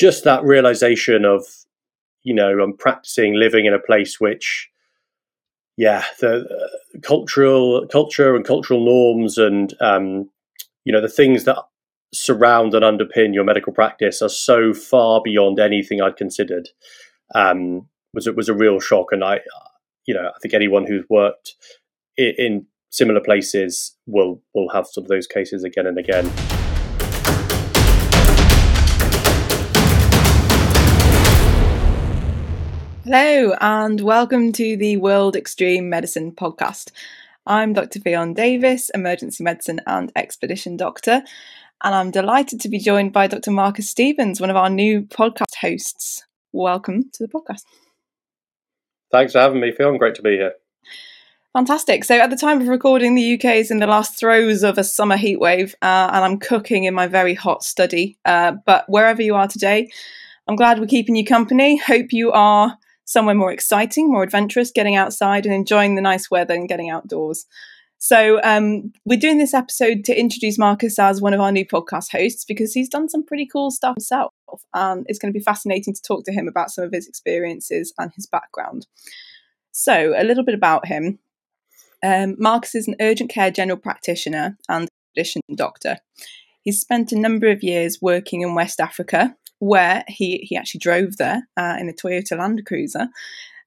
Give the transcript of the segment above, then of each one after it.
just that realization of, you know, I'm practicing living in a place which, yeah, the uh, cultural culture and cultural norms and um, you know the things that surround and underpin your medical practice are so far beyond anything I'd considered. Um, was it was a real shock, and I, you know, I think anyone who's worked in, in similar places will will have some of those cases again and again. Hello, and welcome to the World Extreme Medicine podcast. I'm Dr. Fionn Davis, emergency medicine and expedition doctor, and I'm delighted to be joined by Dr. Marcus Stevens, one of our new podcast hosts. Welcome to the podcast. Thanks for having me, Phil. Great to be here. Fantastic. So, at the time of recording, the UK is in the last throes of a summer heatwave, uh, and I'm cooking in my very hot study. Uh, but wherever you are today, I'm glad we're keeping you company. Hope you are somewhere more exciting, more adventurous, getting outside and enjoying the nice weather and getting outdoors. So, um, we're doing this episode to introduce Marcus as one of our new podcast hosts because he's done some pretty cool stuff himself. And it's going to be fascinating to talk to him about some of his experiences and his background. So, a little bit about him. Um, Marcus is an urgent care general practitioner and physician doctor. He's spent a number of years working in West Africa, where he, he actually drove there uh, in a Toyota Land Cruiser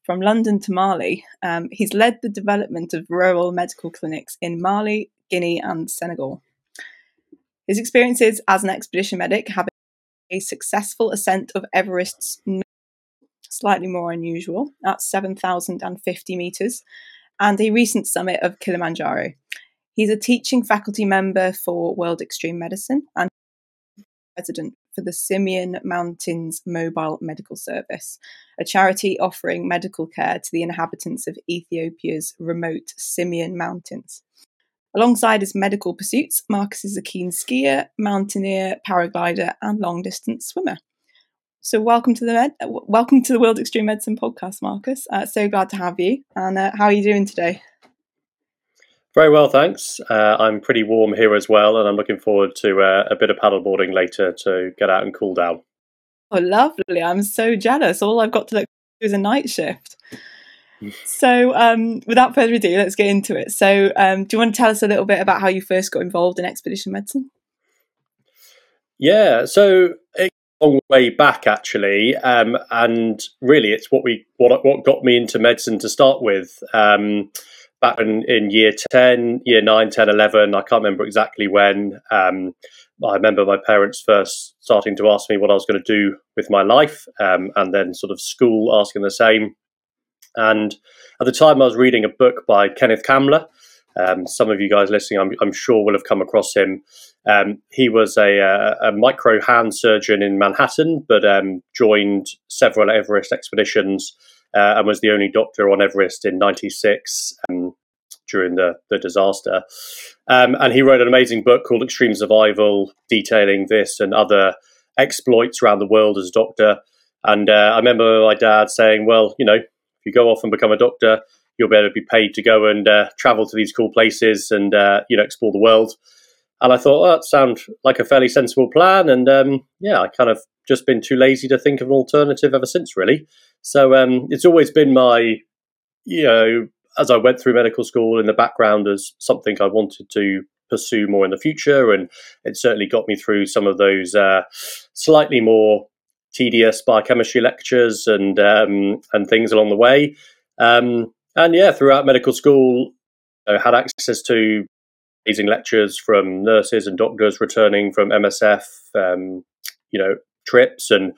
from London to Mali. Um, he's led the development of rural medical clinics in Mali, Guinea, and Senegal. His experiences as an expedition medic have a successful ascent of Everest's slightly more unusual at 7,050 metres, and a recent summit of Kilimanjaro. He's a teaching faculty member for World Extreme Medicine and president for the Simien Mountains Mobile Medical Service, a charity offering medical care to the inhabitants of Ethiopia's remote Simien Mountains. Alongside his medical pursuits, Marcus is a keen skier, mountaineer, paraglider, and long distance swimmer. So, welcome to the med- welcome to the World Extreme Medicine podcast, Marcus. Uh, so glad to have you. And uh, how are you doing today? Very well, thanks. Uh, I'm pretty warm here as well, and I'm looking forward to uh, a bit of paddleboarding later to get out and cool down. Oh, lovely. I'm so jealous. All I've got to look is a night shift. so, um, without further ado, let's get into it. So, um, do you want to tell us a little bit about how you first got involved in expedition medicine? Yeah, so it long way back actually, um, and really, it's what we what what got me into medicine to start with. Um, back in, in year 10, year 9, 10, 11. I can't remember exactly when. Um, I remember my parents first starting to ask me what I was going to do with my life, um, and then sort of school asking the same. And at the time, I was reading a book by Kenneth Kamler. Um, some of you guys listening, I'm, I'm, sure, will have come across him. Um, he was a, a, a, micro hand surgeon in Manhattan, but um, joined several Everest expeditions uh, and was the only doctor on Everest in '96 um, during the the disaster. Um, and he wrote an amazing book called Extreme Survival, detailing this and other exploits around the world as a doctor. And uh, I remember my dad saying, "Well, you know, if you go off and become a doctor." You'll be able to be paid to go and uh, travel to these cool places and uh, you know explore the world. And I thought, oh, that sounds like a fairly sensible plan. And um, yeah, I kind of just been too lazy to think of an alternative ever since, really. So um, it's always been my, you know, as I went through medical school in the background as something I wanted to pursue more in the future, and it certainly got me through some of those uh, slightly more tedious biochemistry lectures and um, and things along the way. Um, and yeah, throughout medical school, I had access to amazing lectures from nurses and doctors returning from MSF, um, you know, trips and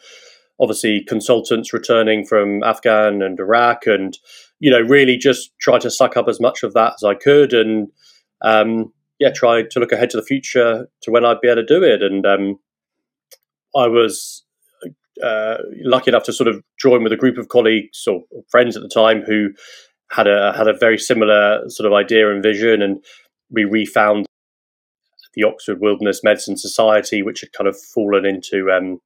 obviously consultants returning from Afghan and Iraq, and you know, really just try to suck up as much of that as I could, and um, yeah, try to look ahead to the future to when I'd be able to do it. And um, I was uh, lucky enough to sort of join with a group of colleagues or friends at the time who had a had a very similar sort of idea and vision, and we refound the Oxford Wilderness Medicine Society, which had kind of fallen into um,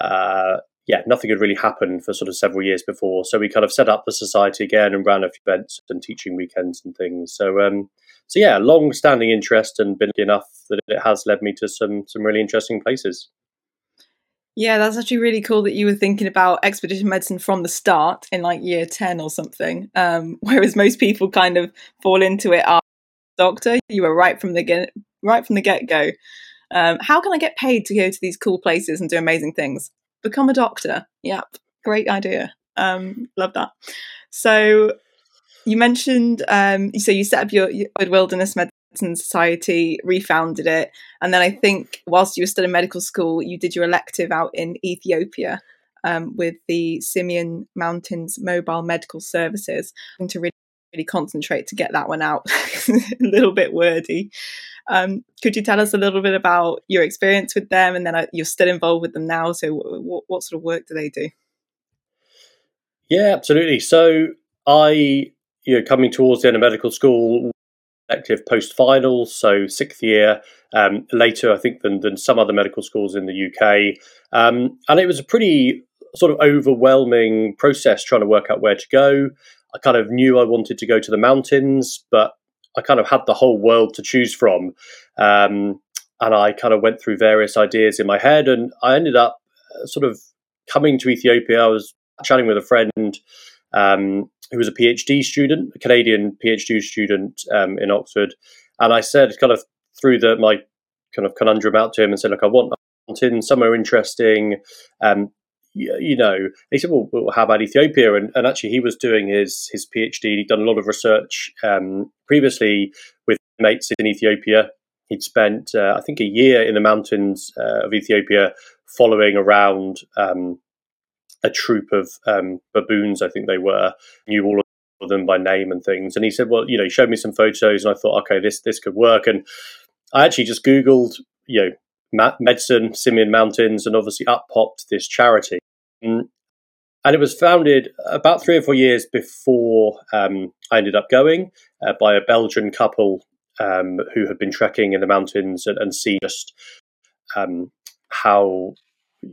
uh, yeah, nothing had really happened for sort of several years before. So we kind of set up the society again and ran a few events and teaching weekends and things. So, um, so yeah, long-standing interest and been enough that it has led me to some some really interesting places. Yeah, that's actually really cool that you were thinking about expedition medicine from the start in like year 10 or something. Um, whereas most people kind of fall into it doctor. You were right from the get, right from the get go. Um, how can I get paid to go to these cool places and do amazing things? Become a doctor. Yep, great idea. Um, love that. So you mentioned um, so you set up your, your Wilderness Medicine Society, refounded it, and then I think whilst you were still in medical school, you did your elective out in Ethiopia um, with the Simien Mountains Mobile Medical Services. to really, really concentrate to get that one out. a little bit wordy. Um, could you tell us a little bit about your experience with them, and then uh, you're still involved with them now? So, what, what sort of work do they do? Yeah, absolutely. So, I, you know, coming towards the end of medical school, elective post finals, so sixth year, um, later, I think, than, than some other medical schools in the UK. Um, and it was a pretty sort of overwhelming process trying to work out where to go. I kind of knew I wanted to go to the mountains, but I kind of had the whole world to choose from. Um, and I kind of went through various ideas in my head, and I ended up uh, sort of coming to Ethiopia. I was chatting with a friend um, who was a PhD student, a Canadian PhD student um, in Oxford, and I said, kind of through the my kind of conundrum out to him, and said, "Look, I want in somewhere interesting. Um, you know, he said, well, well, how about Ethiopia? And, and, actually, he was doing his his PhD. He'd done a lot of research um, previously with mates in Ethiopia. He'd spent, uh, I think, a year in the mountains uh, of Ethiopia, following around um, a troop of um, baboons. I think they were knew all of them by name and things. And he said, well, you know, he showed me some photos, and I thought, okay, this this could work. And I actually just googled, you know, medicine, Simien Mountains, and obviously up popped this charity. Um, and it was founded about three or four years before um, I ended up going uh, by a Belgian couple um, who had been trekking in the mountains and, and seen just um, how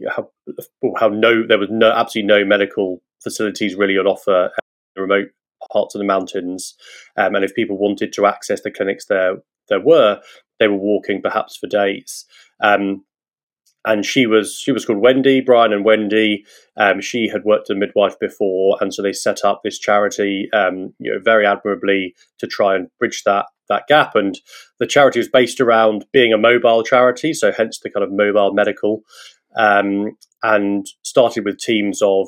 how how no there was no absolutely no medical facilities really on offer in remote parts of the mountains, um, and if people wanted to access the clinics there there were, they were walking perhaps for days. Um, and she was she was called Wendy Brian and Wendy. Um, she had worked as a midwife before, and so they set up this charity, um, you know, very admirably to try and bridge that that gap. And the charity was based around being a mobile charity, so hence the kind of mobile medical, um, and started with teams of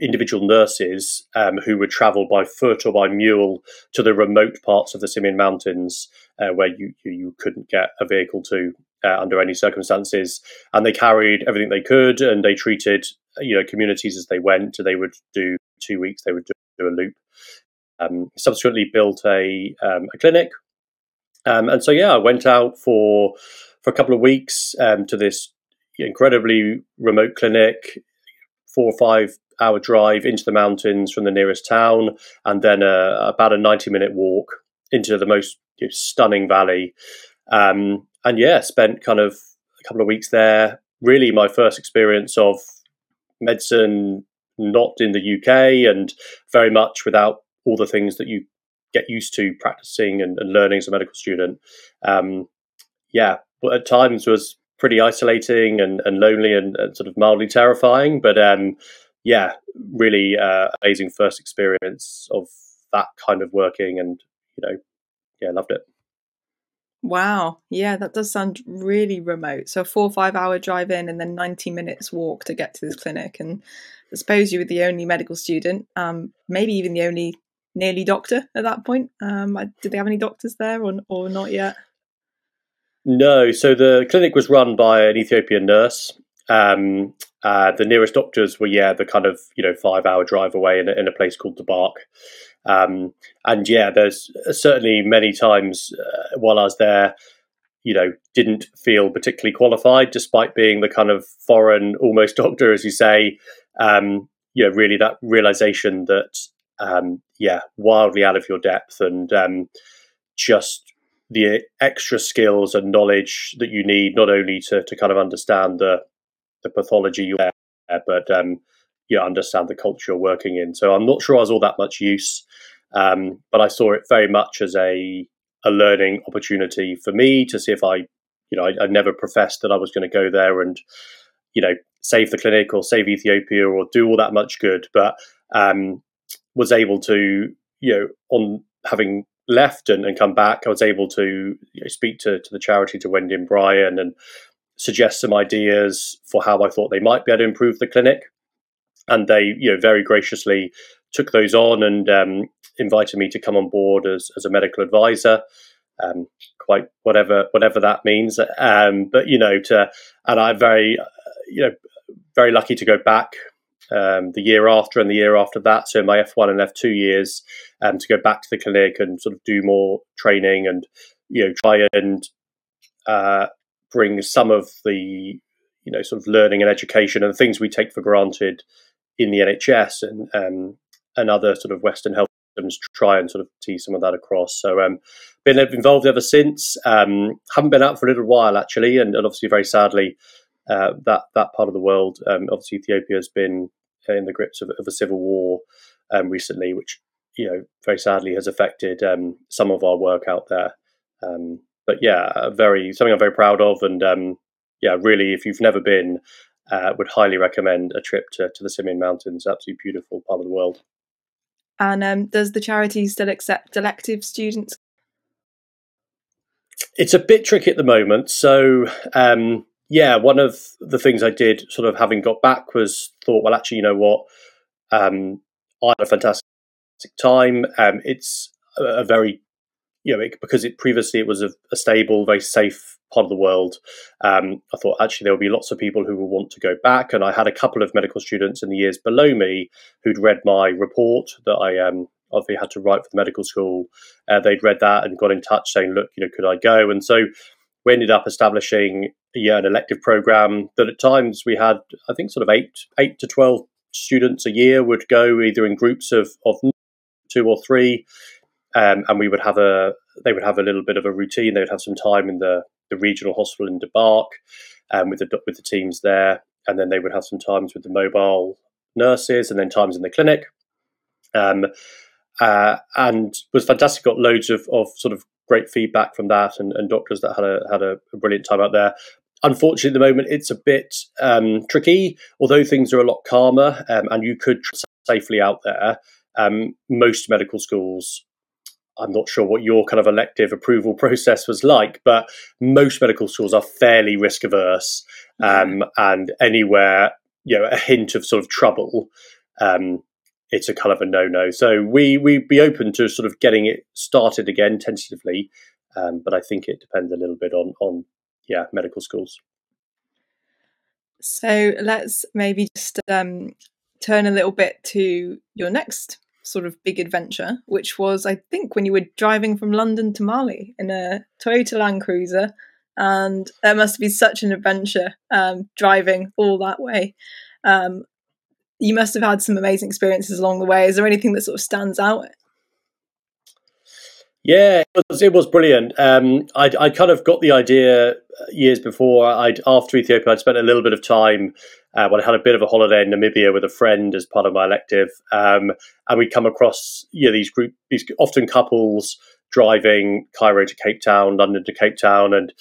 individual nurses um, who would travel by foot or by mule to the remote parts of the Simien Mountains uh, where you, you, you couldn't get a vehicle to uh, under any circumstances. And they carried everything they could, and they treated you know communities as they went. They would do two weeks. They would do, a loop. Um, subsequently, built a um, a clinic, um, and so yeah, I went out for for a couple of weeks um, to this incredibly remote clinic, four or five hour drive into the mountains from the nearest town, and then a, about a ninety minute walk into the most you know, stunning valley. Um, and yeah, spent kind of a couple of weeks there. Really, my first experience of medicine not in the UK and very much without all the things that you get used to practicing and, and learning as a medical student. Um, yeah, but at times was pretty isolating and, and lonely and, and, sort of mildly terrifying. But um, yeah, really uh, amazing first experience of that kind of working, and you know, yeah, loved it. Wow. Yeah, that does sound really remote. So a four or five hour drive in and then 90 minutes walk to get to this clinic. And I suppose you were the only medical student, um, maybe even the only nearly doctor at that point. Um, did they have any doctors there or, or not yet? No. So the clinic was run by an Ethiopian nurse. Um, uh, the nearest doctors were, yeah, the kind of, you know, five hour drive away in a, in a place called Debark. Um, and yeah, there's certainly many times uh, while I was there, you know, didn't feel particularly qualified, despite being the kind of foreign, almost doctor, as you say. Um, you know, really that realization that, um, yeah, wildly out of your depth and um, just the extra skills and knowledge that you need, not only to, to kind of understand the the pathology you're there, but um, you understand the culture you're working in. So I'm not sure I was all that much use, um, but I saw it very much as a a learning opportunity for me to see if I, you know, I, I never professed that I was going to go there and, you know, save the clinic or save Ethiopia or do all that much good, but um, was able to, you know, on having left and, and come back, I was able to you know, speak to, to the charity, to Wendy and Brian, and suggest some ideas for how I thought they might be able to improve the clinic. And they, you know, very graciously took those on and um, invited me to come on board as, as a medical advisor. Um, quite whatever whatever that means. Um, but you know, to and I'm very you know very lucky to go back um, the year after and the year after that. So my F1 and F2 years um, to go back to the clinic and sort of do more training and you know try and uh, bring some of the you know sort of learning and education and things we take for granted in the NHS and um, and other sort of Western health systems try and sort of tease some of that across. So um, been involved ever since. Um, haven't been out for a little while actually, and, and obviously very sadly. Uh, that that part of the world, um, obviously Ethiopia has been in the grips of, of a civil war um, recently, which you know very sadly has affected um, some of our work out there. Um, but yeah, very something I'm very proud of, and yeah, really, if you've never been, uh, would highly recommend a trip to, to the Simien Mountains. Absolutely beautiful part of the world. And um, does the charity still accept elective students? It's a bit tricky at the moment. So, um, yeah, one of the things I did, sort of having got back, was thought, well, actually, you know what? Um, I had a fantastic time. Um, it's a, a, very, you know, it, because it previously it was a, a, stable, very safe part of the world. Um, I thought actually there would be lots of people who will want to go back, and I had a couple of medical students in the years below me who'd read my report that I um, obviously had to write for the medical school. Uh, they'd read that and got in touch saying, "Look, you know, could I go?" And so we ended up establishing yeah, an elective program that at times we had, I think, sort of eight eight to twelve students a year would go either in groups of of two or three, um, and we would have a they would have a little bit of a routine. They would have some time in the the regional hospital in Debark um, with the with the teams there, and then they would have some times with the mobile nurses, and then times in the clinic. Um, uh, and was fantastic. Got loads of, of sort of great feedback from that, and, and doctors that had a had a, brilliant time out there. Unfortunately, at the moment, it's a bit um, tricky. Although things are a lot calmer, um, and you could safely out there. Um, most medical schools I'm not sure what your kind of elective approval process was like, but most medical schools are fairly risk averse, um, and anywhere you know a hint of sort of trouble, um, it's a kind of a no no. So we we'd be open to sort of getting it started again tentatively, um, but I think it depends a little bit on on yeah medical schools. So let's maybe just um, turn a little bit to your next sort of big adventure, which was, I think, when you were driving from London to Mali in a Toyota Land Cruiser. And that must be such an adventure um, driving all that way. Um, you must have had some amazing experiences along the way. Is there anything that sort of stands out? Yeah, it was, it was brilliant. Um, I I kind of got the idea years before. I'd after Ethiopia, I'd spent a little bit of time uh, when I had a bit of a holiday in Namibia with a friend as part of my elective, um, and we'd come across you know these group these often couples driving Cairo to Cape Town, London to Cape Town, and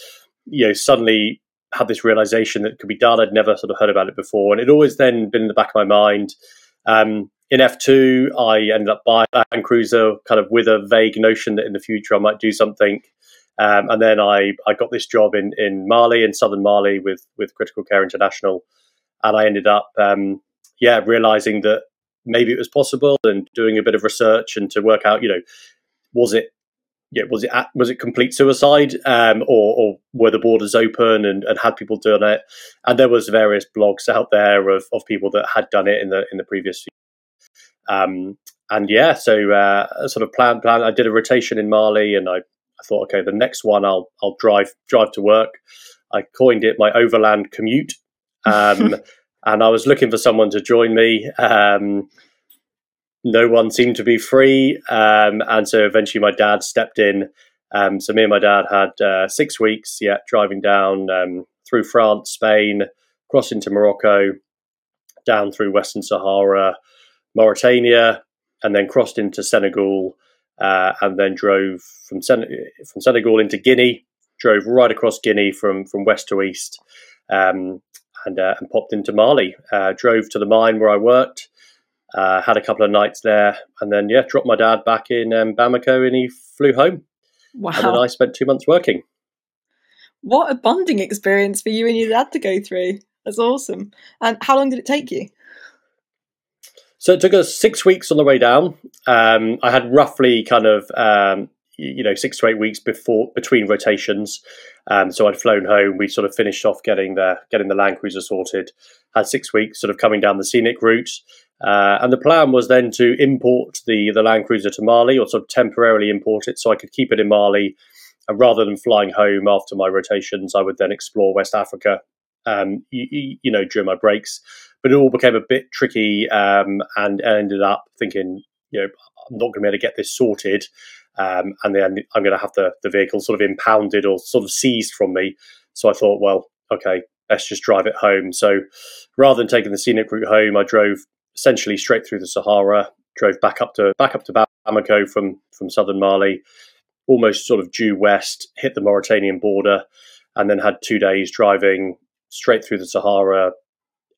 you know suddenly had this realization that it could be done. I'd never sort of heard about it before, and it always then been in the back of my mind. Um, in F2, I ended up buying a Land Cruiser kind of with a vague notion that in the future I might do something. Um, and then I, I got this job in, in Mali, in southern Mali, with, with Critical Care International. And I ended up, um, yeah, realizing that maybe it was possible and doing a bit of research and to work out, you know, was it yeah, was it was it complete suicide, um, or, or, were the borders open and, and had people done it? And there was various blogs out there of, of people that had done it in the in the previous um, and yeah, so uh, sort of plan plan. I did a rotation in Mali, and I, I thought, okay, the next one I'll I'll drive drive to work. I coined it my overland commute, um, and I was looking for someone to join me. Um, no one seemed to be free, um, and so eventually my dad stepped in. Um, so me and my dad had uh, six weeks, yeah, driving down um, through France, Spain, cross into Morocco, down through Western Sahara, Mauritania, and then crossed into Senegal, uh, and then drove from, Sen- from Senegal into Guinea. Drove right across Guinea from from west to east, um, and, uh, and popped into Mali. Uh, drove to the mine where I worked, uh, had a couple of nights there, and then yeah, dropped my dad back in um, Bamako, and he flew home. Wow. And then I spent two months working. What a bonding experience for you and your dad to go through. That's awesome. And how long did it take you? So it took us six weeks on the way down. Um, I had roughly kind of um, you know six to eight weeks before between rotations. Um, so I'd flown home. We sort of finished off getting the getting the Land Cruiser sorted. Had six weeks sort of coming down the scenic route. Uh, and the plan was then to import the the Land Cruiser to Mali, or sort of temporarily import it, so I could keep it in Mali. And rather than flying home after my rotations, I would then explore West Africa, um, you, you, know, during my breaks. But it all became a bit tricky, um, and ended up thinking, you know, I'm not going to be able to get this sorted, um, and then I'm going to have the the vehicle sort of impounded or sort of seized from me. So I thought, well, okay, let's just drive it home. So rather than taking the scenic route home, I drove essentially straight through the Sahara, drove back up to back up to Bamako from from southern Mali, almost sort of due west, hit the Mauritanian border, and then had two days driving straight through the Sahara,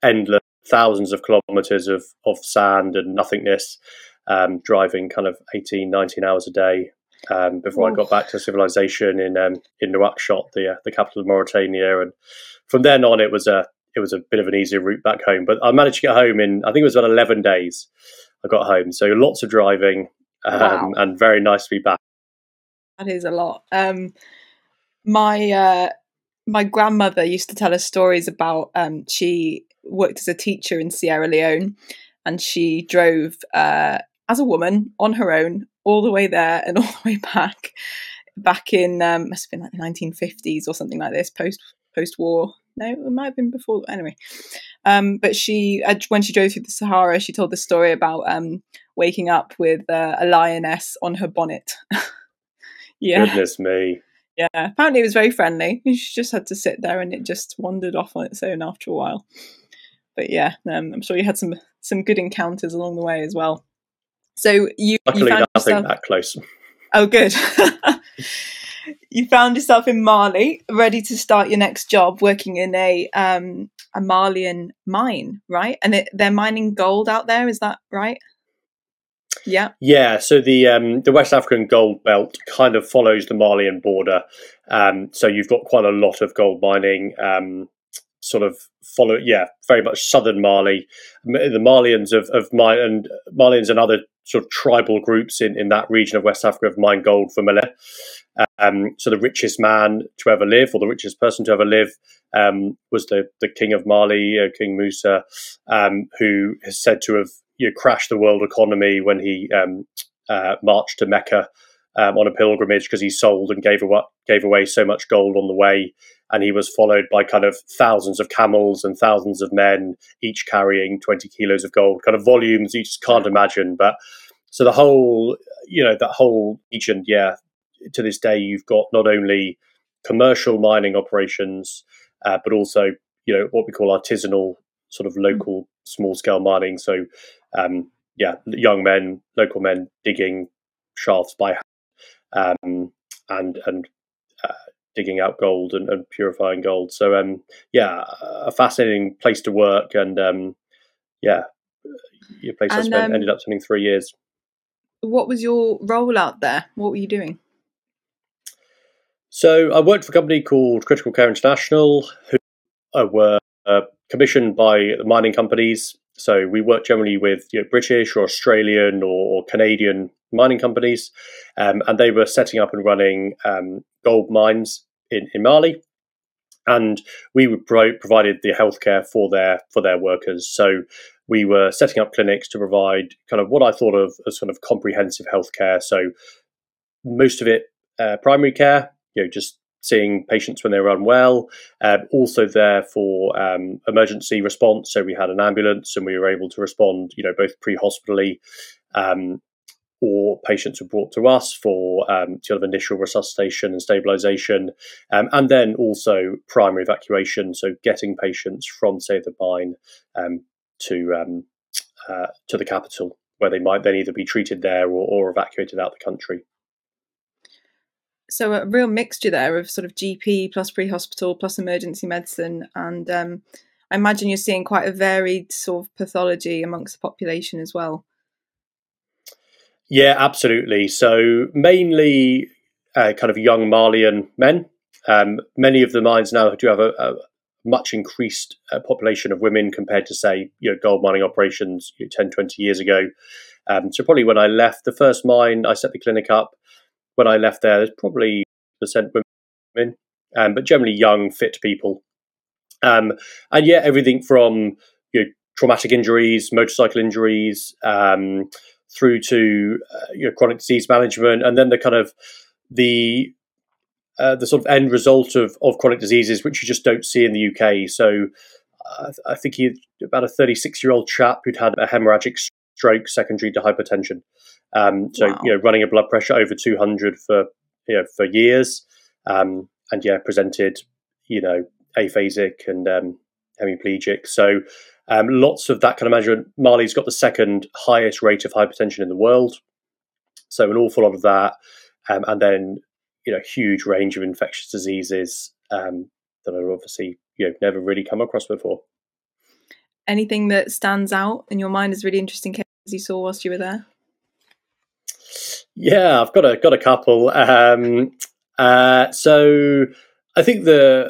endless thousands of kilometers of, of sand and nothingness, um, driving kind of 18, 19 hours a day um, before I got back to civilization in um, in Nouakchott, the uh, the capital of Mauritania, and from then on it was a it was a bit of an easier route back home. But I managed to get home in I think it was about eleven days. I got home, so lots of driving um, wow. and very nice to be back. That is a lot. Um, my uh, my grandmother used to tell us stories about um, she worked as a teacher in Sierra Leone, and she drove uh, as a woman on her own all the way there and all the way back. Back in um, must have been like the 1950s or something like this, post post war. No, it might have been before. Anyway, um, but she uh, when she drove through the Sahara, she told the story about um, waking up with uh, a lioness on her bonnet. yeah, goodness me. Yeah, apparently it was very friendly. She just had to sit there, and it just wandered off on its own after a while. But yeah, um, I'm sure you had some some good encounters along the way as well. So you luckily you found nothing yourself... that close. Oh, good. you found yourself in Mali, ready to start your next job, working in a um, a Malian mine, right? And it, they're mining gold out there. Is that right? Yeah. Yeah. So the um, the West African gold belt kind of follows the Malian border. Um, so you've got quite a lot of gold mining. Um, sort of follow, yeah, very much southern Mali. The Malians of of mine and Malians and other sort of tribal groups in, in that region of West Africa have mined gold for millet. Um, so the richest man to ever live, or the richest person to ever live, um, was the the king of Mali, uh, King Musa, um, who is said to have you know, crashed the world economy when he um, uh, marched to Mecca um, on a pilgrimage because he sold and gave away, gave away so much gold on the way. And he was followed by kind of thousands of camels and thousands of men, each carrying 20 kilos of gold, kind of volumes you just can't imagine. But so the whole, you know, that whole region, yeah, to this day, you've got not only commercial mining operations, uh, but also, you know, what we call artisanal, sort of local small scale mining. So, um, yeah, young men, local men digging shafts by um, and and uh, digging out gold and, and, purifying gold. So um, yeah, a fascinating place to work, and um, yeah, your place and, I spent um, ended up spending three years. What was your role out there? What were you doing? So I worked for a company called Critical Care International, who uh, were uh, commissioned by the mining companies. So we work generally with you know, British or Australian or, or Canadian mining companies, um, and they were setting up and running um, gold mines in, in Mali. And we pro- provided the healthcare for their for their workers. So we were setting up clinics to provide kind of what I thought of as sort of comprehensive healthcare. So most of it uh, primary care, you know, just seeing patients when they were unwell. Also there for um, emergency response. So we had an ambulance and we were able to respond, you know, both pre-hospitally um, or patients were brought to us for um, sort of initial resuscitation and stabilization, um, and then also primary evacuation, so getting patients from, say, the mine um, to uh, to the capital, where they might then either be treated there or, or evacuated out the country. So a real mixture there of sort of GP plus pre-hospital plus emergency medicine, and um, I imagine you're seeing quite a varied sort of pathology amongst the population as well. Yeah, absolutely. So mainly uh, kind of young Malian men. Um, many of the mines now do have a, a much increased uh, population of women compared to, say, you know, gold mining operations you know, 10, 20 years ago. Um, so probably when I left the first mine, I set the clinic up. When I left there, there's probably percent women, um, but generally young, fit people. Um, and yeah, everything from you know, traumatic injuries, motorcycle injuries, um, through to uh, you know, chronic disease management, and then the kind of the uh, the sort of end result of, of chronic diseases, which you just don't see in the UK. So uh, I think he about a 36 year old chap who'd had a hemorrhagic stroke secondary to hypertension. Um, so wow. you know, running a blood pressure over 200 for you know for years, um, and yeah, presented you know aphasic and um, hemiplegic. So um, lots of that kind of measurement. Mali's got the second highest rate of hypertension in the world. So an awful lot of that, um, and then you know huge range of infectious diseases um, that I've obviously you know never really come across before. Anything that stands out in your mind is really interesting cases you saw whilst you were there? Yeah, I've got a got a couple. Um, uh, so I think the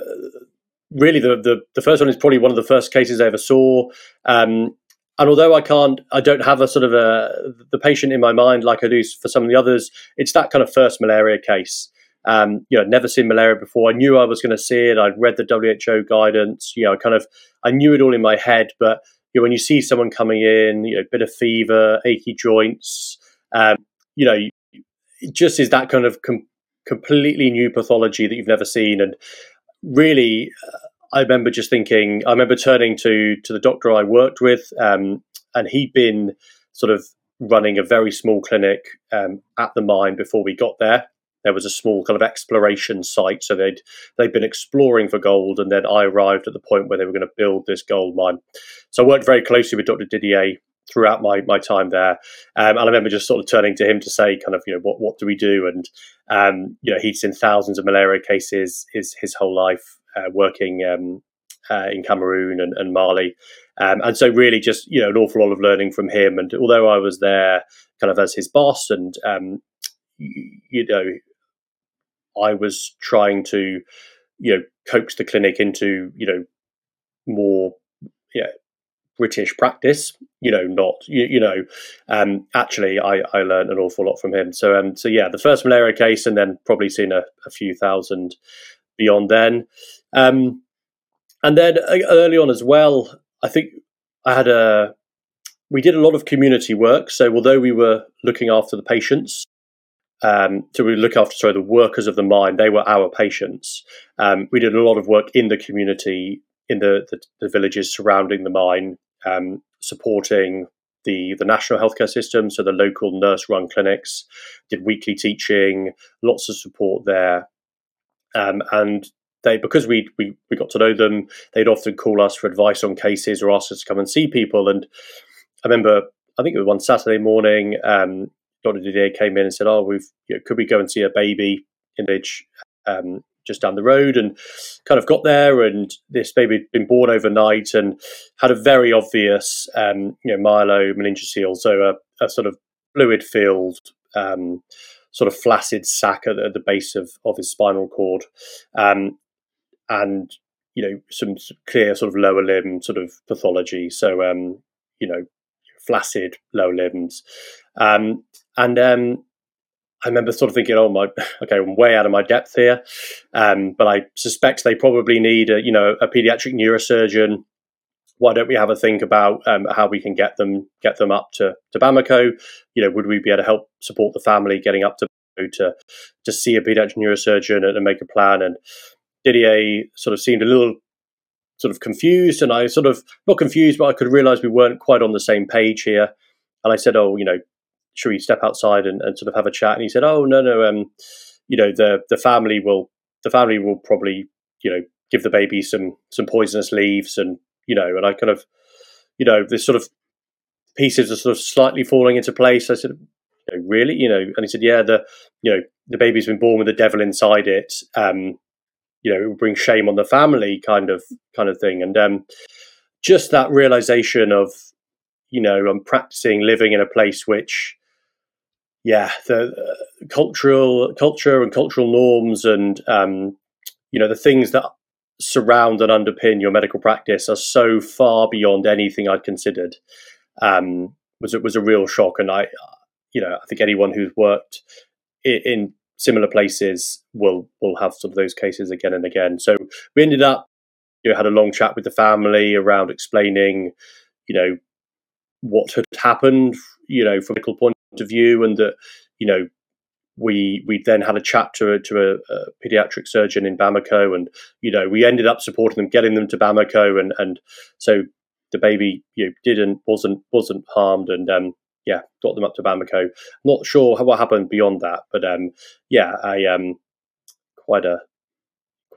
really the, the, the first one is probably one of the first cases I ever saw. Um, and although I can't, I don't have a sort of a the patient in my mind like I do for some of the others. It's that kind of first malaria case. Um, you know, never seen malaria before. I knew I was going to see it. I'd read the WHO guidance. You know, kind of, I knew it all in my head. But you know, when you see someone coming in, you know, bit of fever, achy joints, um, you know, it just is that kind of com- completely new pathology that you've never seen. And really, uh, I remember just thinking. I remember turning to to the doctor I worked with, um, and he'd been sort of running a very small clinic um, at the mine before we got there. There was a small kind of exploration site, so they'd they'd been exploring for gold, and then I arrived at the point where they were going to build this gold mine. So I worked very closely with Dr. Didier throughout my my time there. Um, and I remember just sort of turning to him to say, kind of, you know, what what do we do? And um, you know, he'd seen thousands of malaria cases his his whole life, uh, working um, uh, in Cameroon and, and Mali. Um, and so, really, just you know, an awful lot of learning from him. And although I was there, kind of as his boss, and um, you know, I was trying to, you know, coax the clinic into you know more yeah British practice. You know, not you, you know. Um, actually, I, I learned an awful lot from him. So, um, so yeah, the first malaria case, and then probably seen a, a few thousand beyond then. Um, and then uh, early on as well, I think I had a. We did a lot of community work. So although we were looking after the patients, um, look after sorry the workers of the mine. They were our patients. Um, we did a lot of work in the community, in the, the, the villages surrounding the mine, um, supporting the, the national healthcare system, so the local nurse run clinics, did weekly teaching, lots of support there. Um, and they because we, we we got to know them, they'd often call us for advice on cases or ask us to come and see people. And I remember, I think it was one Saturday morning, Dr. Didier came in and said, "Oh, we've you know, could we go and see a baby image um, just down the road and kind of got there and this baby had been born overnight and had a very obvious um, you know myelomeningocele so a, a, sort of fluid filled um, sort of flaccid sac at, at, the base of, of his spinal cord um, and you know some clear sort of lower limb sort of pathology so um, you know flaccid lower limbs um, and um, I remember sort of thinking, "Oh my, okay, I'm way out of my depth here," um, but I suspect they probably need a you know a pediatric neurosurgeon. Why don't we have a think about um, how we can get them get them up to to Bamako? You know, would we be able to help support the family getting up to to to see a pediatric neurosurgeon and, and make a plan? And Didier sort of seemed a little sort of confused, and I sort of not confused, but I could realise we weren't quite on the same page here. And I said, "Oh, you know, should we step outside and, and sort of have a chat? And he said, oh no no um you know the the family will the family will probably you know give the baby some some poisonous leaves and you know and I kind of you know this sort of pieces are sort of slightly falling into place. I said, you know, really, you know, and he said, yeah, the you know the baby's been born with the devil inside it. Um, you know, it will bring shame on the family, kind of kind of thing. And um, just that realization of you know I'm practicing living in a place which yeah the uh, cultural culture and cultural norms and um, you know the things that surround and underpin your medical practice are so far beyond anything I'd considered. Um, was it was a real shock, and I, you know, I think anyone who's worked in, in similar places will will have some of those cases again and again. So we ended up, you know, had a long chat with the family around explaining, you know, what had happened, you know, from a medical point of view, and that, you know, we we then had a chat to a, to a, a, pediatric surgeon in Bamako, and you know we ended up supporting them, getting them to Bamako, and and so the baby you know, didn't wasn't wasn't harmed, and um, yeah, got them up to Bamako. Not sure what happened beyond that, but um, yeah, I um, quite a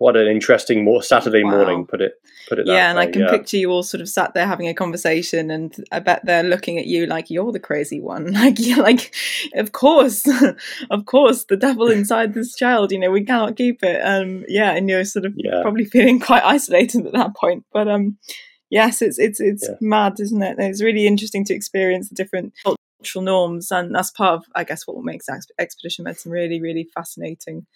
quite an interesting more Saturday wow. morning. Put it put it. Yeah, and way, I can yeah. picture you all sort of sat there having a conversation, and I bet they're looking at you like you're the crazy one. Like you're like, of course, of course, the devil inside this child. You know, we cannot keep it. Um, yeah, and you're sort of yeah. probably feeling quite isolated at that point, but um yes, it's it's it's yeah. mad, isn't it? it's really interesting to experience the different cultural norms, and that's part of, I guess, what makes expedition medicine really, really fascinating.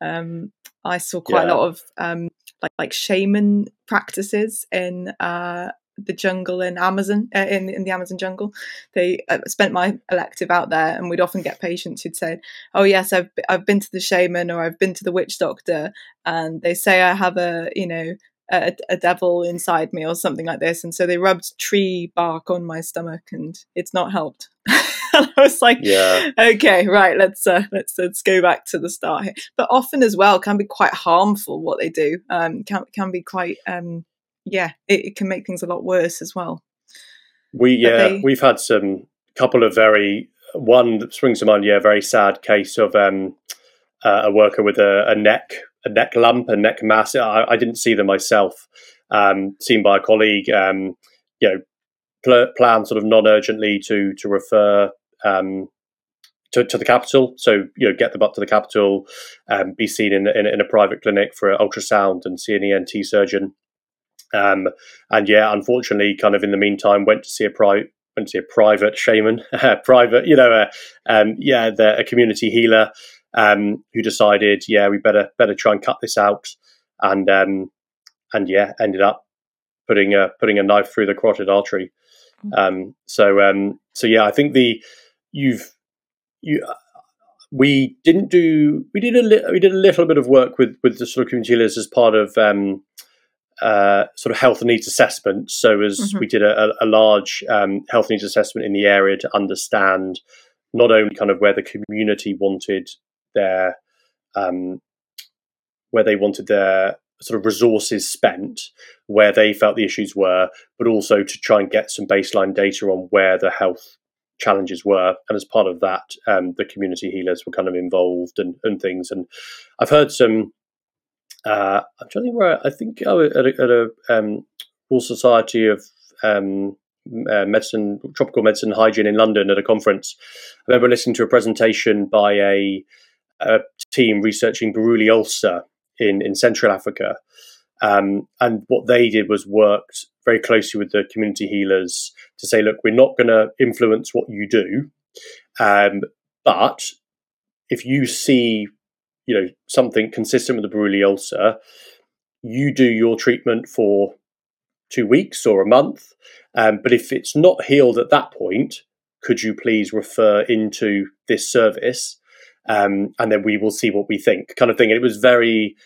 Um, I saw quite yeah. a lot of um, like like shaman practices in uh, the jungle in Amazon uh, in in the Amazon jungle. They uh, spent my elective out there, and we'd often get patients who'd say, "Oh yes, I've I've been to the shaman or I've been to the witch doctor," and they say I have a you know a, a, devil inside me or something like this. And so they rubbed tree bark on my stomach, and it's not helped. and I was like, yeah. okay, right, let's uh, let's let's go back to the start here. But often as well can be quite harmful what they do. Um, can can be quite um, yeah, it, it can make things a lot worse as well. We yeah, they, we've had some couple of very one that springs to mind. Yeah, very sad case of um, uh, a worker with a, a neck a neck lump, a neck mass. I, I didn't see them myself. Um, seen by a colleague. Um, you know, pl- plan sort of non-urgently to to refer um, to, to the capital. So you know, get them up to the capital, um, be seen in, in, in a private clinic for an ultrasound and see an ENT surgeon. Um, and yeah, unfortunately, kind of in the meantime, went to see a private went to see a private shaman, private, you know, uh, um, yeah, the, a community healer um, who decided, yeah, we better better try and cut this out, and um, and yeah, ended up putting a putting a knife through the carotid artery. Mm. Um, so um, so yeah, I think the you've you uh, we didn't do we did a li- we did a little bit of work with with the sort of community healers as part of um, uh, sort of health needs assessment. So as mm-hmm. we did a, a large um, health needs assessment in the area to understand not only kind of where the community wanted their um, where they wanted their sort of resources spent, where they felt the issues were, but also to try and get some baseline data on where the health challenges were. And as part of that, um, the community healers were kind of involved and, and things. And I've heard some. Uh, I'm trying to think where I think oh, at a, at a um, Royal Society of um, uh, medicine, tropical medicine hygiene in London at a conference. I remember listening to a presentation by a a team researching Buruli ulcer in, in Central Africa. Um, and what they did was worked very closely with the community healers to say, look, we're not going to influence what you do, um, but if you see, you know, something consistent with the Buruli ulcer, you do your treatment for two weeks or a month. Um, but if it's not healed at that point, could you please refer into this service um, and then we will see what we think, kind of thing. And it was very,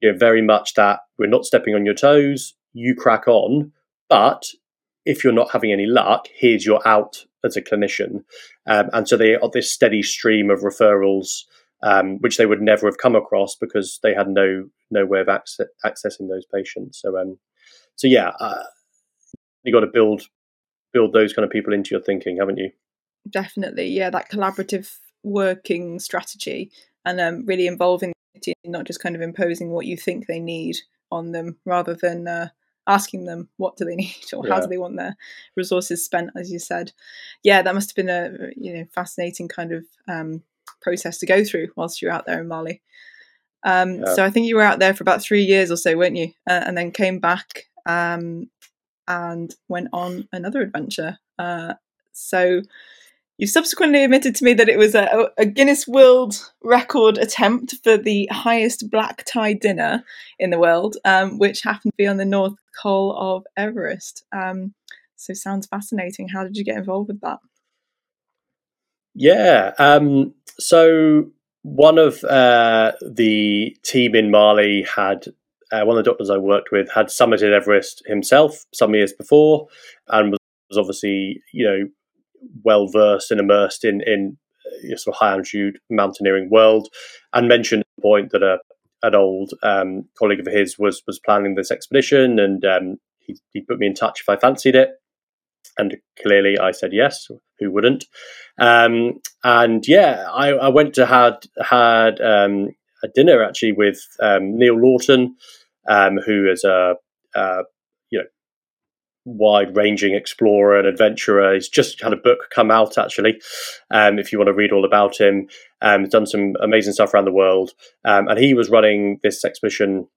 you know, very much that we're not stepping on your toes. You crack on, but if you're not having any luck, here's your out as a clinician. Um, and so they are this steady stream of referrals, um, which they would never have come across because they had no no way of access, accessing those patients. So, um, so yeah, uh, you got to build build those kind of people into your thinking, haven't you? Definitely, yeah. That collaborative working strategy and um, really involving not just kind of imposing what you think they need on them rather than uh, asking them what do they need or yeah. how do they want their resources spent as you said yeah that must have been a you know fascinating kind of um, process to go through whilst you're out there in mali um, yeah. so i think you were out there for about three years or so weren't you uh, and then came back um, and went on another adventure. Uh, so you subsequently admitted to me that it was a, a, Guinness World Record attempt for the highest black tie dinner in the world, um, which happened to be on the North Col of Everest. Um, so sounds fascinating. How did you get involved with that? Yeah. Um, so one of uh, the team in Mali had uh, one of the doctors I worked with had summited Everest himself some years before, and was, was obviously you know well versed and immersed in in uh, sort of high altitude mountaineering world, and mentioned the point that a an old um, colleague of his was was planning this expedition, and um, he, he put me in touch if I fancied it, and clearly I said yes. Who wouldn't? Um, and yeah, I, I, went to had had um, a dinner actually with um, Neil Laughton, um, who is a, a wide ranging explorer and adventurer. He's just had a book come out actually. Um, if you want to read all about him, um, he's done some amazing stuff around the world. Um, and he was running this expedition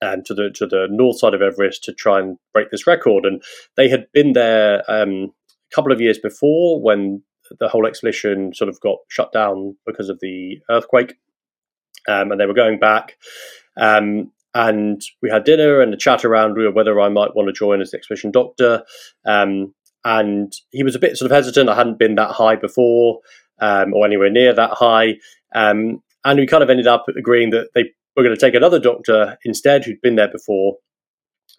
um, to the to the north side of Everest to try and break this record. And they had been there um, a couple of years before when the whole expedition sort of got shut down because of the earthquake. Um, and they were going back. Um, and we had dinner and a chat around whether I might want to join as the expedition doctor. Um, and he was a bit sort of hesitant. I hadn't been that high before um, or anywhere near that high. Um, and we kind of ended up agreeing that they were going to take another doctor instead who'd been there before,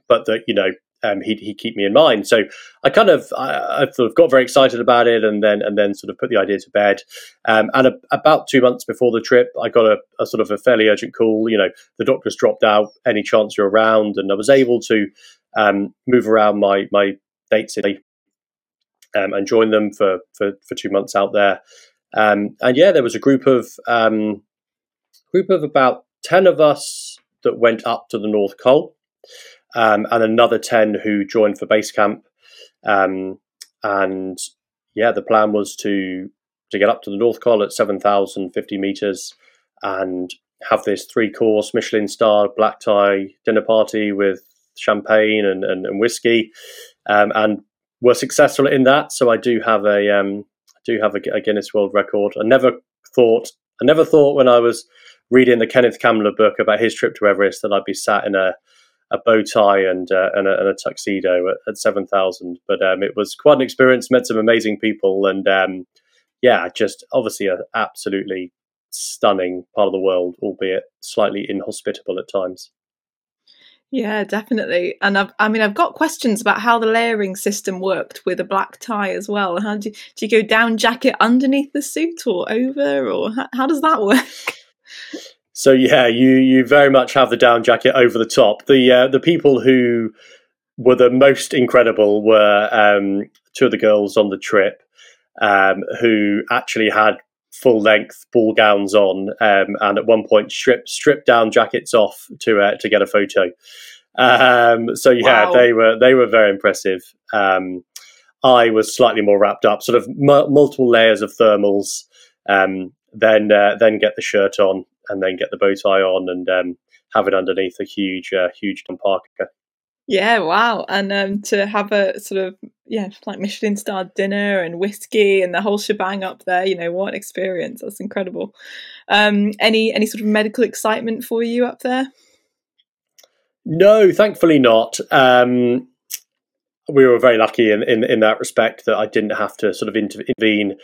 but that, you know, um, he'd, he'd keep me in mind. So I kind of I, I, sort of got very excited about it, and then and then sort of put the idea to bed. Um, and a, about two months before the trip, I got a, a, sort of a fairly urgent call. You know, the doctor's dropped out. Any chance you're around? And I was able to um, move around my my dates um, and join them for, for for two months out there. Um, and yeah, there was a group of um, group of about ten of us that went up to the North Col um, and another 10 who joined for base camp. Um, and yeah, the plan was to to get up to the North Col at 7,050 meters and have this three course Michelin star black tie dinner party with champagne and, and, and whiskey. Um, and were successful in that. So I do have a um, do have a, a, Guinness World Record. I never thought I never thought when I was reading the Kenneth Kamler book about his trip to Everest that I'd be sat in a a bow tie and, uh, and, a, and, a, tuxedo at, at 7,000. But um, it was quite an experience, met some amazing people, and um, yeah, just obviously an absolutely stunning part of the world, albeit slightly inhospitable at times. Yeah, definitely. And I've, I mean, I've got questions about how the layering system worked with a black tie as well. How do you, do you go down jacket underneath the suit or over, or how, how does that work? So yeah, you you very much have the down jacket over the top. The uh, the people who were the most incredible were um, two of the girls on the trip um, who actually had full length ball gowns on, um, and at one point stripped stripped down jackets off to uh, to get a photo. Um, so yeah, wow. they were they were very impressive. Um, I was slightly more wrapped up, sort of m- multiple layers of thermals. Um, then uh, then get the shirt on and then get the bow tie on and um, have it underneath a huge, uh, huge down parka. Yeah, wow. And um, to have a sort of, yeah, like Michelin starred dinner and whiskey and the whole shebang up there, you know, what an experience. That's incredible. Um, any, any sort of medical excitement for you up there? No, thankfully not. Um, we were very lucky in, in, in that respect that I didn't have to sort of intervene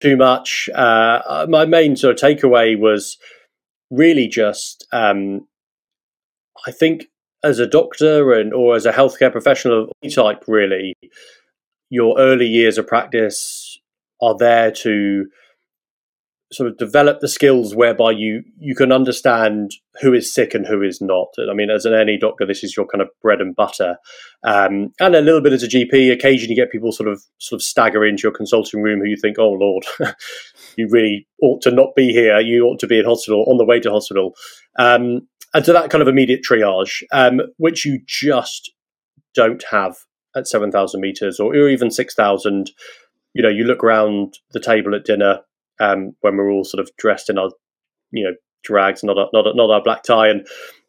too much. Uh, my main sort of takeaway was really just, um, I think, as a doctor and or as a healthcare professional of any type, really, your early years of practice are there to sort of develop the skills whereby you you can understand who is sick and who is not. I mean, as an any doctor, this is your kind of bread and butter, um, and a little bit as a GP. Occasionally, you get people sort of sort of stagger into your consulting room who you think, "Oh Lord, you really ought to not be here. You ought to be in hospital on the way to hospital." Um, and to that kind of immediate triage, um, which you just don't have at seven thousand meters or, or even six thousand. You know, you look around the table at dinner um, when we're all sort of dressed in our, you know, drags, not a, not a, not our black tie, and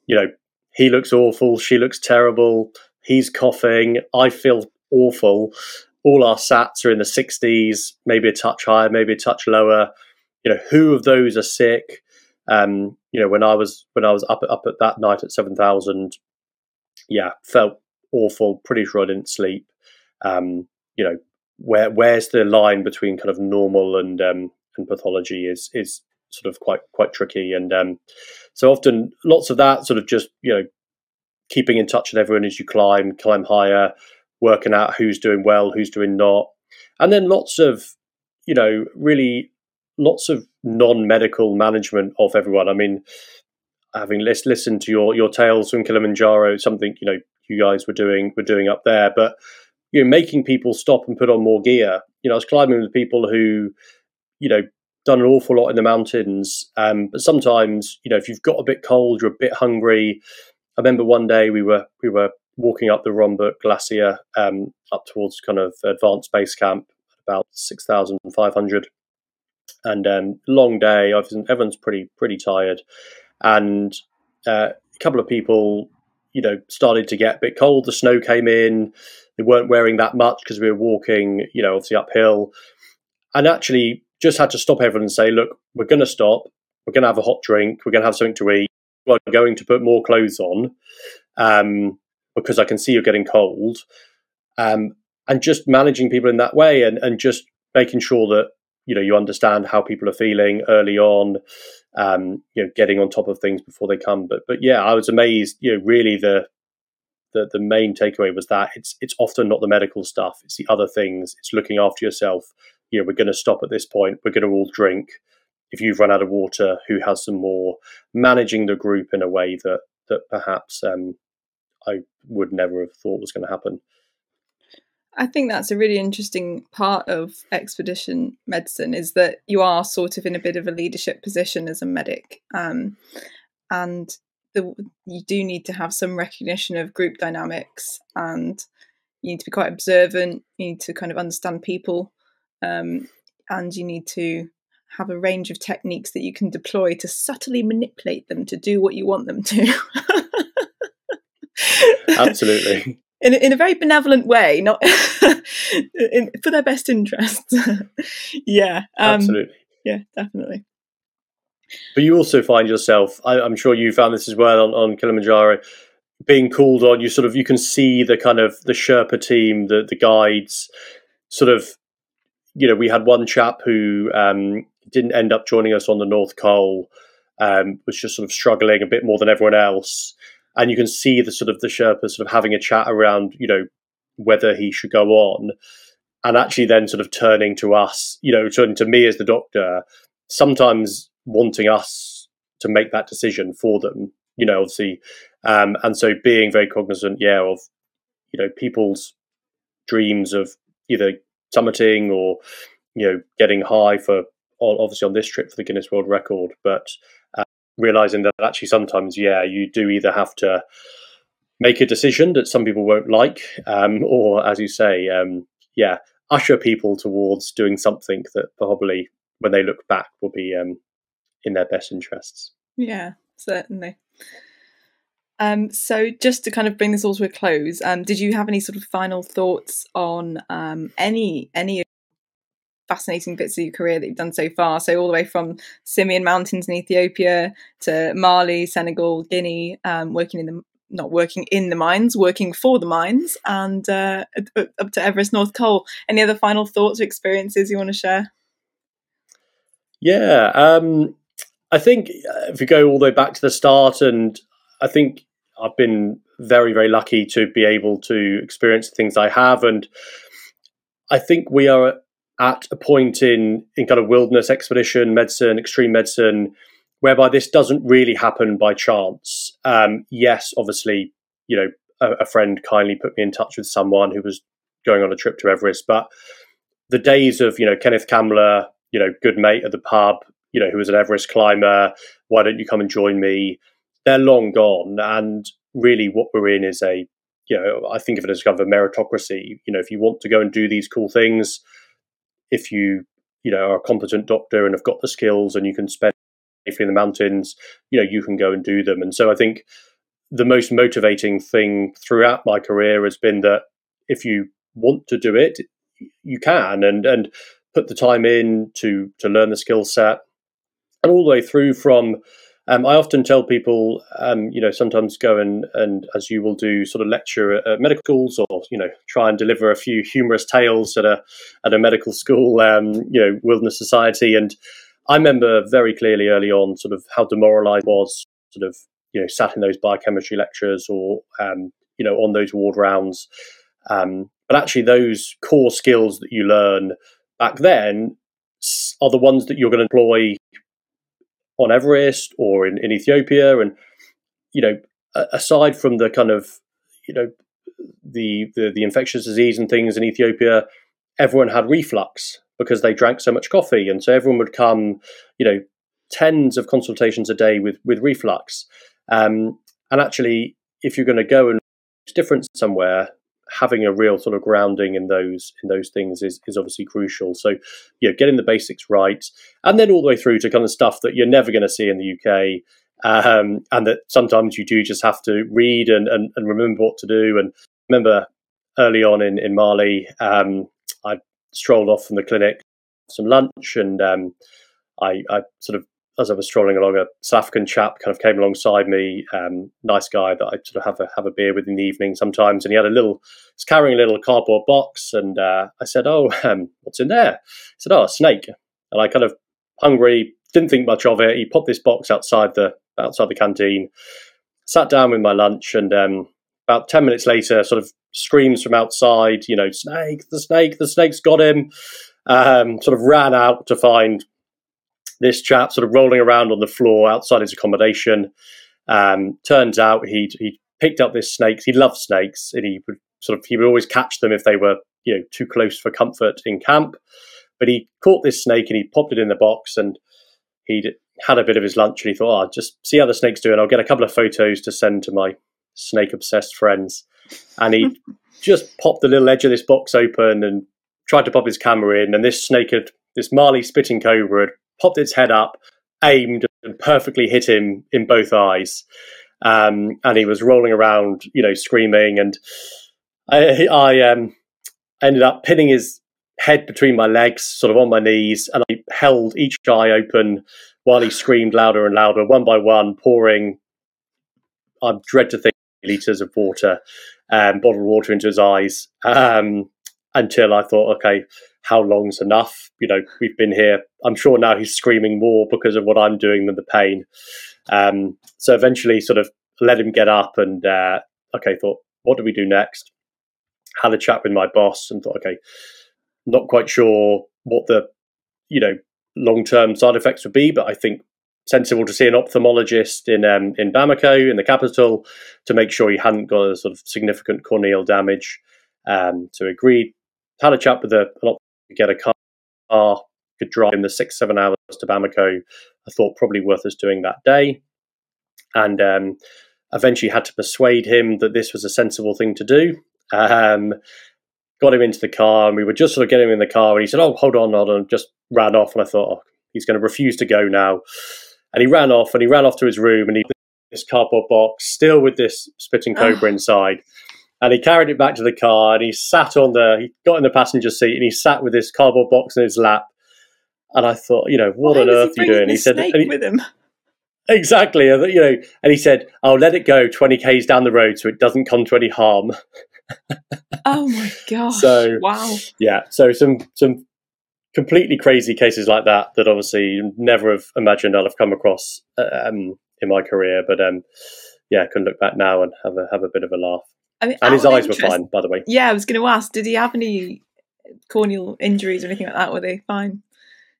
you know, he looks awful, she looks terrible, He's coughing. I feel awful. All our sats are in the 60s, maybe a touch higher, maybe a touch lower. You know, who of those are sick? Um, you know, when I was when I was up up at that night at seven thousand, yeah, felt awful. Pretty sure I didn't sleep. Um, you know, where where's the line between kind of normal and um, and pathology is is sort of quite quite tricky, and um, so often lots of that sort of just you know keeping in touch with everyone as you climb climb higher, working out who's doing well, who's doing not, and then lots of you know really lots of non-medical management of everyone. I mean, having listened to your your tales from Kilimanjaro, something you know you guys were doing were doing up there, but you know making people stop and put on more gear. You know, I was climbing with people who, you know, done an awful lot in the mountains, um, but sometimes you know if you've got a bit cold, you're a bit hungry. I remember one day we were we were walking up the Rongbuk Glacier um, up towards kind of advanced base camp, about six thousand five hundred and um, long day. Everyone's pretty pretty tired, and uh, a couple of people, you know, started to get a bit cold. The snow came in. They weren't wearing that much because we were walking, you know, obviously uphill, and actually just had to stop everyone and say, "Look, we're going to stop. We're going to have a hot drink. We're going to have something to eat. We're going to put more clothes on." Um, because I can see you're getting cold, um, and just managing people in that way, and, and just making sure that you know you understand how people are feeling early on um, you know getting on top of things before they come but but yeah i was amazed you know really the the, the main takeaway was that it's it's often not the medical stuff it's the other things it's looking after yourself you know we're going to stop at this point we're going to all drink if you've run out of water who has some more managing the group in a way that that perhaps um, i would never have thought was going to happen I think that's a really interesting part of expedition medicine is that you are sort of in a bit of a leadership position as a medic, um, and the, you do need to have some recognition of group dynamics, and you need to be quite observant. You need to kind of understand people, um, and you need to have a range of techniques that you can deploy to subtly manipulate them to do what you want them to. Absolutely in in a very benevolent way, not in, for their best interests. yeah, um, absolutely. Yeah, definitely. But you also find yourself, I, am sure you found this as well on, on Kilimanjaro, being called on. You sort of you can see the kind of the Sherpa team, the the guides, sort of. You know, we had one chap who um, didn't end up joining us on the North Col. Um, was just sort of struggling a bit more than everyone else and you can see the sort of the Sherpa sort of having a chat around, you know, whether he should go on, and actually then sort of turning to us, you know, turning to me as the doctor, sometimes wanting us to make that decision for them, you know, obviously, um, and so being very cognizant, yeah, of you know people's dreams of either summiting or you know getting high for obviously on this trip for the Guinness World Record, but realizing that actually sometimes, yeah, you do either have to make a decision that some people won't like, um, or as you say, um, yeah, usher people towards doing something that probably, when they look back, will be um, in their best interests. Yeah, certainly. Um, so, just to kind of bring this all to a close, um, did you have any sort of final thoughts on um, any any fascinating bits of your career that you've done so far. So all the way from Simien Mountains in Ethiopia to Mali, Senegal, Guinea, um, working in the not working in the mines, working for the mines, and uh, up to Everest North Col. Any other final thoughts or experiences you want to share? Yeah, um, I think if we go all the way back to the start, and I think I've been very, very lucky to be able to experience the things I have, and I think we are at a point in in kind of wilderness expedition medicine, extreme medicine, whereby this doesn't really happen by chance. Um, yes, obviously, you know, a, a, friend kindly put me in touch with someone who was going on a trip to Everest, but the days of you know Kenneth Kamler, you know, good mate at the pub, you know, who was an Everest climber, why don't you come and join me? They're long gone, and really, what we're in is a you know, I think of it as kind of a meritocracy. You know, if you want to go and do these cool things, if you you know are a competent doctor and have got the skills and you can spend safely in the mountains, you know you can go and do them. And so I think the most motivating thing throughout my career has been that if you want to do it, you can, and and put the time in to to learn the skill set, and all the way through from. Um, I often tell people, um, you know, sometimes go and, and as you will do, sort of lecture at, at, medical schools, or you know, try and deliver a few humorous tales at a at a medical school, um, you know, wilderness society. And I remember very clearly early on, sort of how demoralised was, sort of you know, sat in those biochemistry lectures or um, you know on those ward rounds. Um, but actually, those core skills that you learn back then are the ones that you're going to employ on Everest or in, in Ethiopia. And, you know, aside from the kind of, you know, the, the, the infectious disease and things in Ethiopia, everyone had reflux because they drank so much coffee. And so everyone would come, you know, tens of consultations a day with, with reflux. Um, and actually, if you're going to go and different somewhere, having a real sort of grounding in those in those things is, is obviously crucial. So, you know, getting the basics right, and then all the way through to kind of stuff that you're never going to see in the UK, um, and that sometimes you do just have to read and, and, and remember what to do. And remember early on in in Mali, um, I strolled off from the clinic, some lunch, and um, I, I sort of as I was strolling along, a South African chap kind of came alongside me. Um, nice guy that I sort of have a have a beer with in the evening sometimes, and he had a little, he's carrying a little cardboard box, and uh, I said, "Oh, um, what's in there?" He said, "Oh, a snake." And I kind of hungry, didn't think much of it. He popped this box outside the outside the canteen, sat down with my lunch, and um, about ten minutes later, sort of screams from outside, you know, snake, the snake, the snake's got him. Um, sort of ran out to find this chap sort of rolling around on the floor outside his accommodation. Um, turns out he he picked up this snake. He loved snakes, and he would sort of he would always catch them if they were you know too close for comfort in camp. But he caught this snake and he popped it in the box, and he'd had a bit of his lunch, and he thought, "Oh, I'll just see how the snake's doing. I'll get a couple of photos to send to my snake obsessed friends." And he just popped the little edge of this box open and tried to pop his camera in, and this snake had this Mali spitting cobra had popped its head up, aimed, and perfectly hit him in both eyes. Um, and he was rolling around, you know, screaming. And I, I um, ended up pinning his head between my legs, sort of on my knees, and I held each eye open while he screamed louder and louder, one by one, pouring. I dread to think liters of water, um, bottled water into his eyes, um, until I thought, okay, how long's enough? You know, we've been here. I'm sure now he's screaming more because of what I'm doing than the pain. Um, so eventually, sort of let him get up and uh, okay, thought, what do we do next? Had a chat with my boss and thought, okay, not quite sure what the you know long term side effects would be, but I think sensible to see an ophthalmologist in um, in Bamako in the capital to make sure he hadn't got a sort of significant corneal damage. Um, so agreed. Had a chat with a, an get a car, could drive in the six, seven hours to Bamako. I thought probably worth us doing that day. And um, eventually had to persuade him that this was a sensible thing to do. Um, got him into the car, and we were just sort of getting him in the car, and he said, "Oh, hold on, hold on," just ran off. And I thought, oh, he's going to refuse to go now. And he ran off, and he ran off to his room, and he this cardboard box, still with this spitting cobra inside and he carried it back to the car and he sat on the he got in the passenger seat and he sat with this cardboard box in his lap. And i thought you know what Why on earth are you doing? He said he, with him? Exactly you know and he said i'll let it go 20 k's down the road so it doesn't come to any harm. Oh my gosh so wow. yeah so some some completely crazy cases like that that obviously never have imagined i'll have come across um, in my career but um yeah I can look back now and have a have a bit of a laugh I mean, and his eyes interest, were fine, by the way. Yeah, I was going to ask, did he have any corneal injuries or anything like that? Were they fine?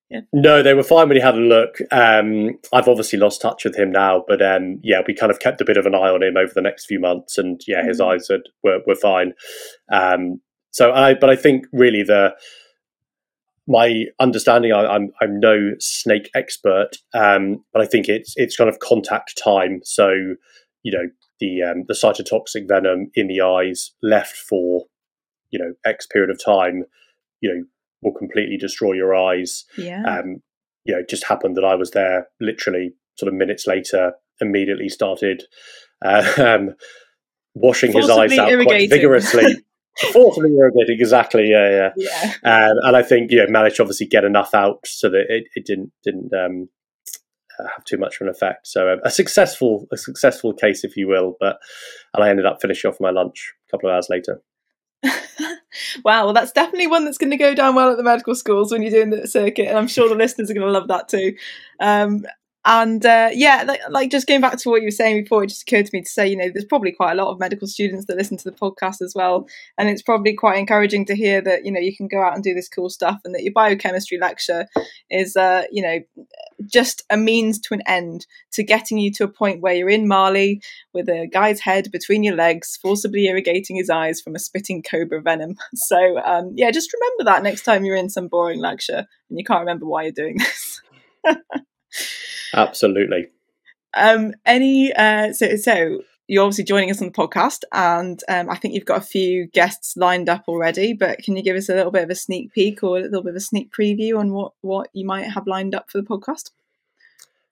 Yeah. No, they were fine when he had a look. Um, I've obviously lost touch with him now, but um, yeah, we kind of kept a bit of an eye on him over the next few months, and yeah, his mm-hmm. eyes had, were were fine. Um, so I, but I think really the my understanding, I, am I'm, I'm no snake expert, um, but I think it's it's kind of contact time. So you know, the um, the cytotoxic venom in the eyes left for you know X period of time, you know, will completely destroy your eyes. Yeah. Um, you know, it just happened that I was there literally sort of minutes later, immediately started uh, um, washing Forcibly his eyes out quite vigorously. Forcibly irrigating, exactly. Yeah, yeah. yeah. Um, and I think you know managed to obviously get enough out so that it, it didn't didn't um, have too much of an effect. So um, a successful a successful case, if you will. But and I ended up finishing off my lunch a couple of hours later. wow, well, that's definitely one that's going to go down well at the medical schools when you're doing the circuit, and I'm sure the listeners are going to love that too. Um, and uh, yeah, like, like, just going back to what you were saying before, it just occurred to me to say, you know, there's probably quite a lot of medical students that listen to the podcast as well, and it's probably quite encouraging to hear that you know you can go out and do this cool stuff, and that your biochemistry lecture is, uh, you know, just a means to an end to getting you to a point where you're in Mali with a guy's head between your legs, forcibly irrigating his eyes from a spitting cobra venom. So um, yeah, just remember that next time you're in some boring lecture and you can't remember why you're doing this. Absolutely. Um, any uh, so so you're obviously joining us on the podcast, and um, I think you've got a few guests lined up already. But can you give us a little bit of a sneak peek or a little bit of a sneak preview on what what you might have lined up for the podcast?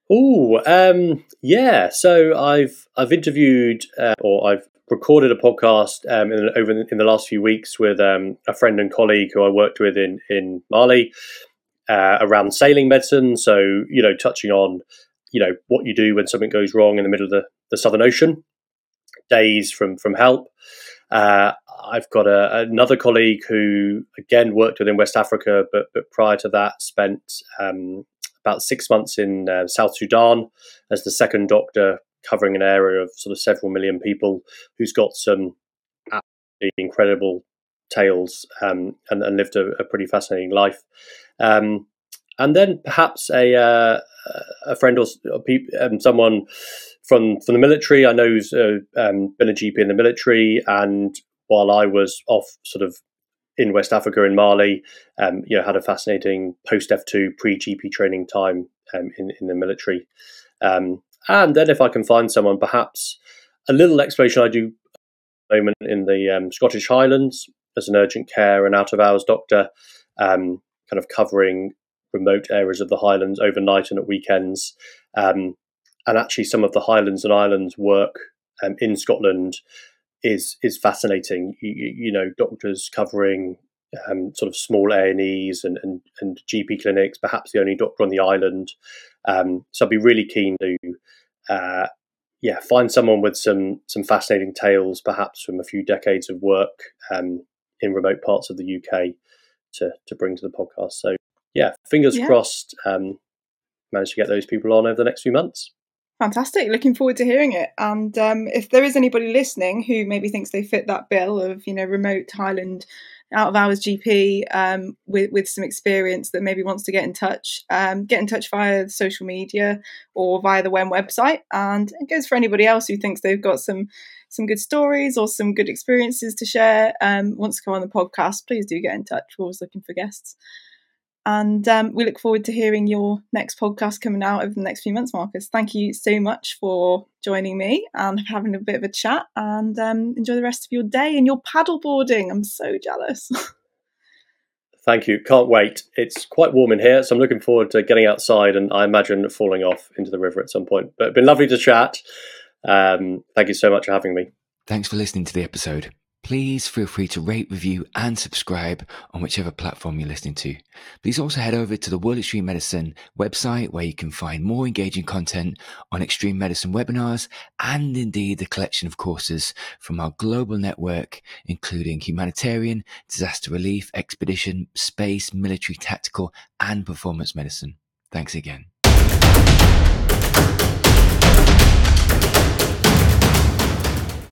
Oh, um, yeah. So I've I've interviewed uh, or I've recorded a podcast um, in, over in the last few weeks with um, a friend and colleague who I worked with in in Mali uh, around sailing medicine. So, you know, touching on, you know, what you do when something goes wrong in the middle of the, the Southern Ocean, days from, from help. Uh, I've got a, another colleague who, again, worked within West Africa, but, but prior to that, spent um, about six months in uh, South Sudan as the second doctor, covering an area of sort of several million people, who's got some incredible tales um, and, and, lived a, a, pretty fascinating life. Um, and then perhaps a uh, a friend or um, someone from from the military. I know who's uh, um, been a GP in the military, and while I was off, sort of in West Africa in Mali, um, you know, had a fascinating post F two pre GP training time um, in in the military. And then if I can find someone, perhaps a little exploration I do moment in the um, Scottish Highlands as an urgent care and out of hours doctor, um, kind of covering remote areas of the Highlands overnight and at weekends. Um, and actually, some of the Highlands and Islands work um, in Scotland is is fascinating. You, you know, doctors covering um, sort of small A and E's and, and, GP clinics, perhaps the only doctor on the island. Um, so I'd be really keen to, uh, yeah, find someone with some some fascinating tales, perhaps from a few decades of work um, in remote parts of the UK to to bring to the podcast. So yeah, fingers yeah. crossed. Um, manage to get those people on over the next few months. Fantastic. Looking forward to hearing it. And um, if there is anybody listening who maybe thinks they fit that bill of, you know, remote Highland out of hours GP um, with, with some experience that maybe wants to get in touch, um, get in touch via social media or via the WEM website. And it goes for anybody else who thinks they've got some some good stories or some good experiences to share, um, wants to come on the podcast, please do get in touch. We're always looking for guests. And um, we look forward to hearing your next podcast coming out over the next few months, Marcus. Thank you so much for joining me and having a bit of a chat. And um, enjoy the rest of your day and your paddleboarding. I'm so jealous. Thank you. Can't wait. It's quite warm in here, so I'm looking forward to getting outside and I imagine falling off into the river at some point. But been lovely to chat. Um, thank you so much for having me. Thanks for listening to the episode. Please feel free to rate, review, and subscribe on whichever platform you're listening to. Please also head over to the World Extreme Medicine website where you can find more engaging content on extreme medicine webinars and indeed the collection of courses from our global network, including humanitarian, disaster relief, expedition, space, military, tactical, and performance medicine. Thanks again.